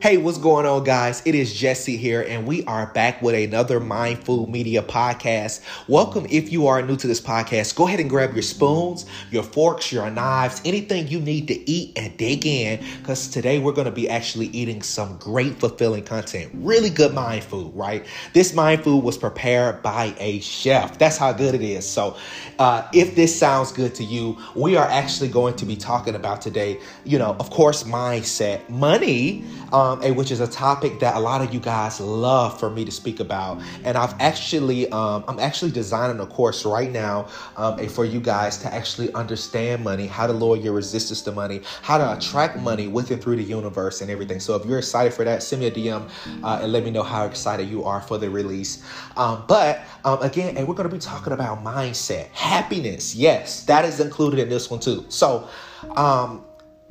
Hey, what's going on, guys? It is Jesse here, and we are back with another Mindful Media podcast. Welcome. If you are new to this podcast, go ahead and grab your spoons, your forks, your knives, anything you need to eat, and dig in because today we're going to be actually eating some great, fulfilling content. Really good mind food, right? This mind food was prepared by a chef. That's how good it is. So, uh, if this sounds good to you, we are actually going to be talking about today, you know, of course, mindset, money. Um, um, which is a topic that a lot of you guys love for me to speak about. And I've actually, um, I'm actually designing a course right now um, for you guys to actually understand money, how to lower your resistance to money, how to attract money with and through the universe and everything. So if you're excited for that, send me a DM uh, and let me know how excited you are for the release. Um, but um, again, and we're going to be talking about mindset, happiness. Yes, that is included in this one too. So, um,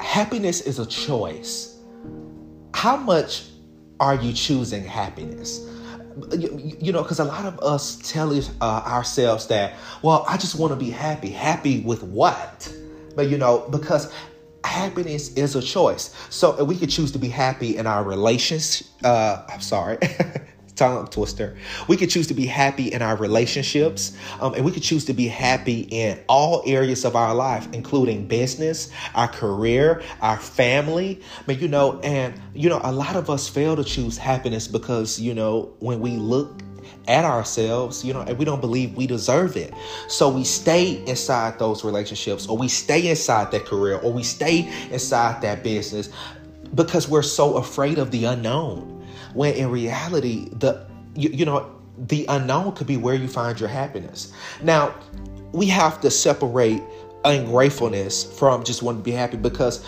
happiness is a choice how much are you choosing happiness? You, you know, because a lot of us tell uh, ourselves that, well, I just want to be happy. Happy with what? But you know, because happiness is a choice. So we could choose to be happy in our relations. Uh, I'm sorry. tongue twister. We could choose to be happy in our relationships, um, and we could choose to be happy in all areas of our life, including business, our career, our family. I mean, you know, and you know, a lot of us fail to choose happiness because you know when we look at ourselves, you know, and we don't believe we deserve it. So we stay inside those relationships, or we stay inside that career, or we stay inside that business because we're so afraid of the unknown when in reality the you, you know the unknown could be where you find your happiness now we have to separate ungratefulness from just wanting to be happy because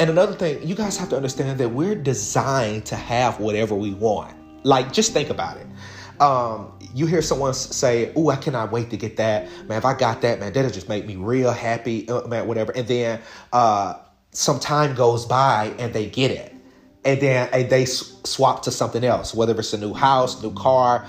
and another thing you guys have to understand that we're designed to have whatever we want like just think about it um, you hear someone say, "Oh, I cannot wait to get that, man! If I got that, man, that'll just make me real happy, uh, man, whatever." And then uh, some time goes by and they get it, and then and they swap to something else, whether it's a new house, new car,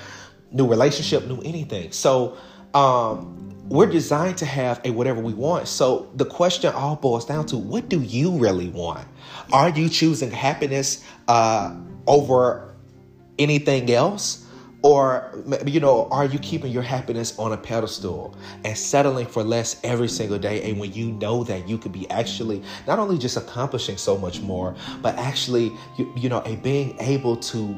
new relationship, new anything. So um, we're designed to have a whatever we want. So the question all boils down to what do you really want? Are you choosing happiness uh, over anything else? Or, you know, are you keeping your happiness on a pedestal and settling for less every single day? And when you know that you could be actually not only just accomplishing so much more, but actually, you, you know, a being able to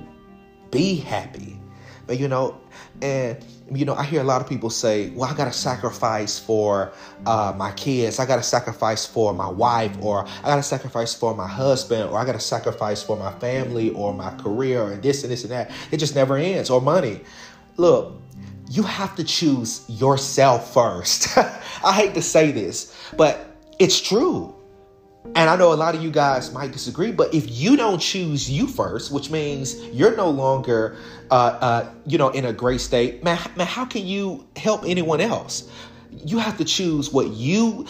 be happy. But, you know, and you know, I hear a lot of people say, well, I got to sacrifice for uh, my kids. I got to sacrifice for my wife, or I got to sacrifice for my husband, or I got to sacrifice for my family, or my career, and this and this and that. It just never ends, or money. Look, you have to choose yourself first. I hate to say this, but it's true. And I know a lot of you guys might disagree, but if you don't choose you first, which means you're no longer, uh, uh, you know, in a great state, man, man, how can you help anyone else? You have to choose what you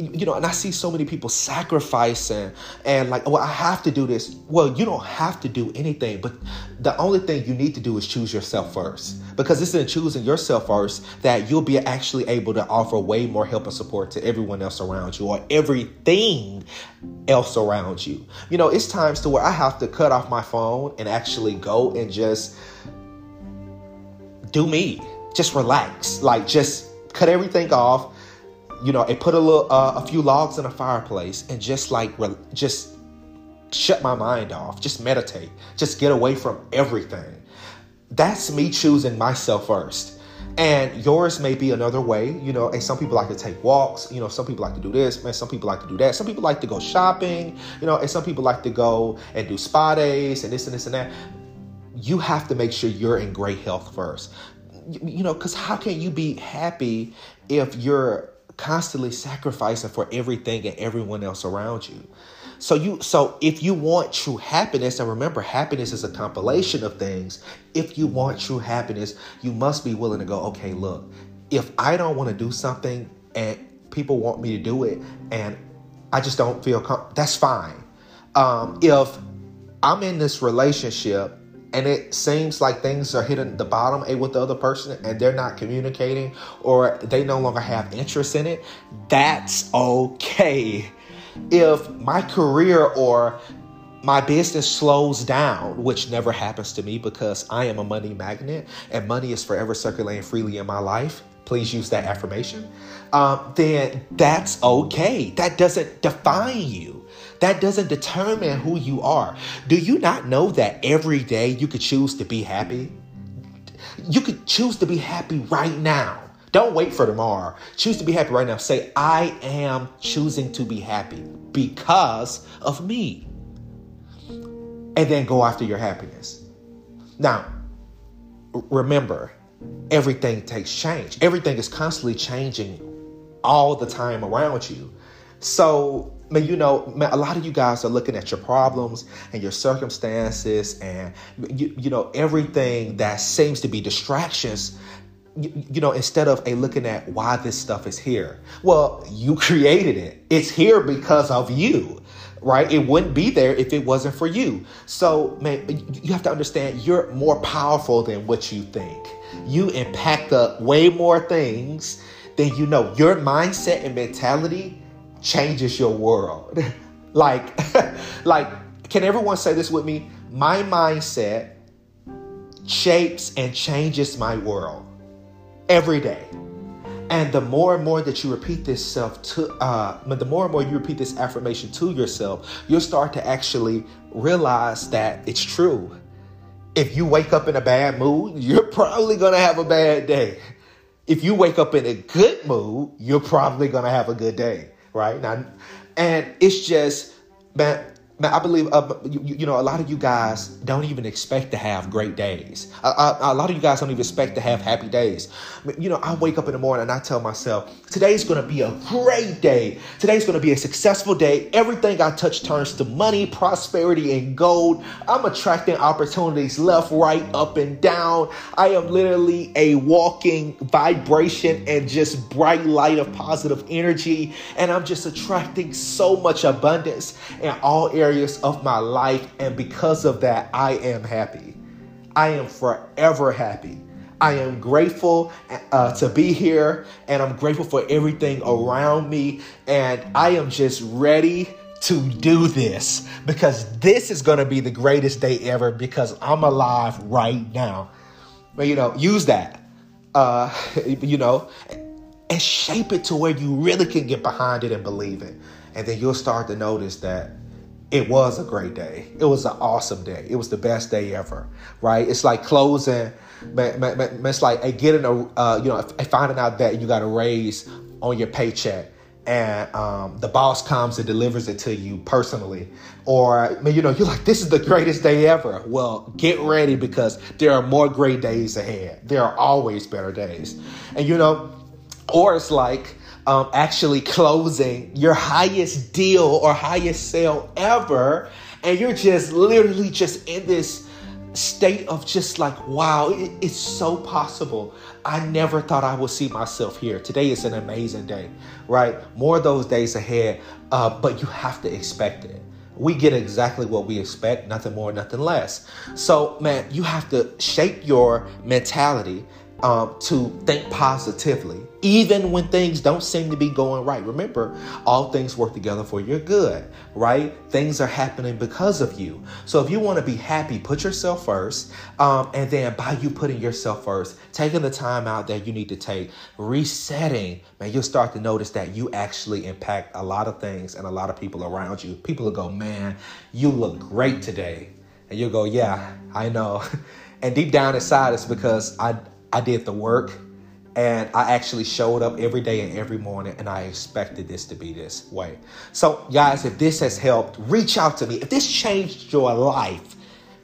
you know, and I see so many people sacrificing and like, well, I have to do this. Well, you don't have to do anything, but the only thing you need to do is choose yourself first. Because it's in choosing yourself first that you'll be actually able to offer way more help and support to everyone else around you or everything else around you. You know, it's times to where I have to cut off my phone and actually go and just do me. Just relax. Like just cut everything off you know, and put a little, uh, a few logs in a fireplace, and just like, re- just shut my mind off, just meditate, just get away from everything. That's me choosing myself first. And yours may be another way, you know. And some people like to take walks, you know. Some people like to do this, man. Some people like to do that. Some people like to go shopping, you know. And some people like to go and do spa days and this and this and that. You have to make sure you're in great health first, you know. Because how can you be happy if you're constantly sacrificing for everything and everyone else around you. So you so if you want true happiness and remember happiness is a compilation of things, if you want true happiness, you must be willing to go, okay, look, if I don't want to do something and people want me to do it and I just don't feel com- that's fine. Um, if I'm in this relationship and it seems like things are hitting the bottom a with the other person and they're not communicating or they no longer have interest in it, that's okay. If my career or my business slows down, which never happens to me because I am a money magnet and money is forever circulating freely in my life. Please use that affirmation. Um, then that's okay. That doesn't define you. That doesn't determine who you are. Do you not know that every day you could choose to be happy? You could choose to be happy right now. Don't wait for tomorrow. Choose to be happy right now. Say, I am choosing to be happy because of me and then go after your happiness. Now, remember, everything takes change. Everything is constantly changing all the time around you. So, man, you know, a lot of you guys are looking at your problems and your circumstances and you, you know everything that seems to be distractions. You, know, instead of a looking at why this stuff is here. Well, you created it. It's here because of you right? It wouldn't be there if it wasn't for you. So, man, you have to understand you're more powerful than what you think. You impact the way more things than you know. Your mindset and mentality changes your world. like, like, can everyone say this with me? My mindset shapes and changes my world every day. And the more and more that you repeat this self to, uh, the more and more you repeat this affirmation to yourself, you'll start to actually realize that it's true. If you wake up in a bad mood, you're probably gonna have a bad day. If you wake up in a good mood, you're probably gonna have a good day, right? Now, and it's just, man, Man, I believe uh, you, you, know a lot of you guys don't even expect to have great days. A lot of you guys don't even expect to have happy days. You know, I wake up in the morning and I tell myself, today's going to be a great day. Today's going to be a successful day. Everything I touch turns to money, prosperity, and gold. I'm attracting opportunities left, right, up, and down. I am literally a walking vibration and just bright light of positive energy, and I'm just attracting so much abundance in all areas areas of my life, and because of that, I am happy. I am forever happy. I am grateful uh, to be here, and I'm grateful for everything around me, and I am just ready to do this because this is going to be the greatest day ever because I'm alive right now. But you know, use that, uh, you know, and shape it to where you really can get behind it and believe it, and then you'll start to notice that it was a great day. It was an awesome day. It was the best day ever, right? It's like closing, it's like getting a, uh, you know, finding out that you got a raise on your paycheck and um, the boss comes and delivers it to you personally. Or, you know, you're like, this is the greatest day ever. Well, get ready because there are more great days ahead. There are always better days. And, you know, or it's like, um, actually closing your highest deal or highest sale ever. And you're just literally just in this state of just like, wow, it, it's so possible. I never thought I would see myself here. Today is an amazing day, right? More of those days ahead, uh, but you have to expect it. We get exactly what we expect, nothing more, nothing less. So, man, you have to shape your mentality um, to think positively, even when things don't seem to be going right. Remember, all things work together for your good, right? Things are happening because of you. So if you want to be happy, put yourself first. Um, and then by you putting yourself first, taking the time out that you need to take, resetting, man, you'll start to notice that you actually impact a lot of things and a lot of people around you. People will go, man, you look great today. And you'll go, yeah, I know. And deep down inside, it's because I, I did the work and I actually showed up every day and every morning and I expected this to be this way. So, guys, if this has helped, reach out to me. If this changed your life,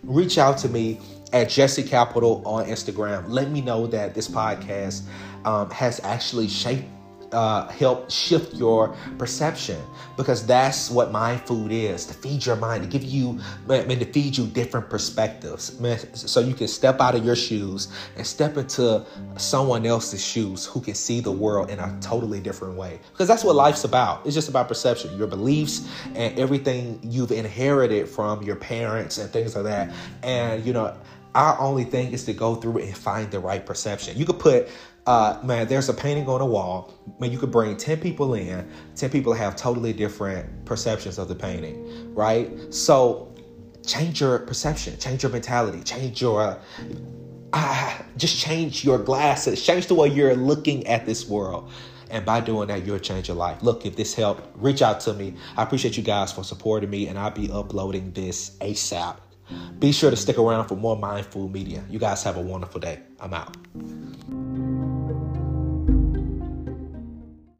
reach out to me at Jesse Capital on Instagram. Let me know that this podcast um, has actually shaped uh, help shift your perception because that's what mind food is to feed your mind to give you and to feed you different perspectives. So you can step out of your shoes and step into someone else's shoes who can see the world in a totally different way. Because that's what life's about. It's just about perception your beliefs and everything you've inherited from your parents and things like that. And you know our only thing is to go through and find the right perception. You could put uh, man, there's a painting on a wall. Man, you could bring 10 people in, 10 people have totally different perceptions of the painting, right? So change your perception, change your mentality, change your uh, just change your glasses, change the way you're looking at this world. And by doing that, you'll change your life. Look, if this helped, reach out to me. I appreciate you guys for supporting me, and I'll be uploading this ASAP. Be sure to stick around for more mindful media. You guys have a wonderful day. I'm out.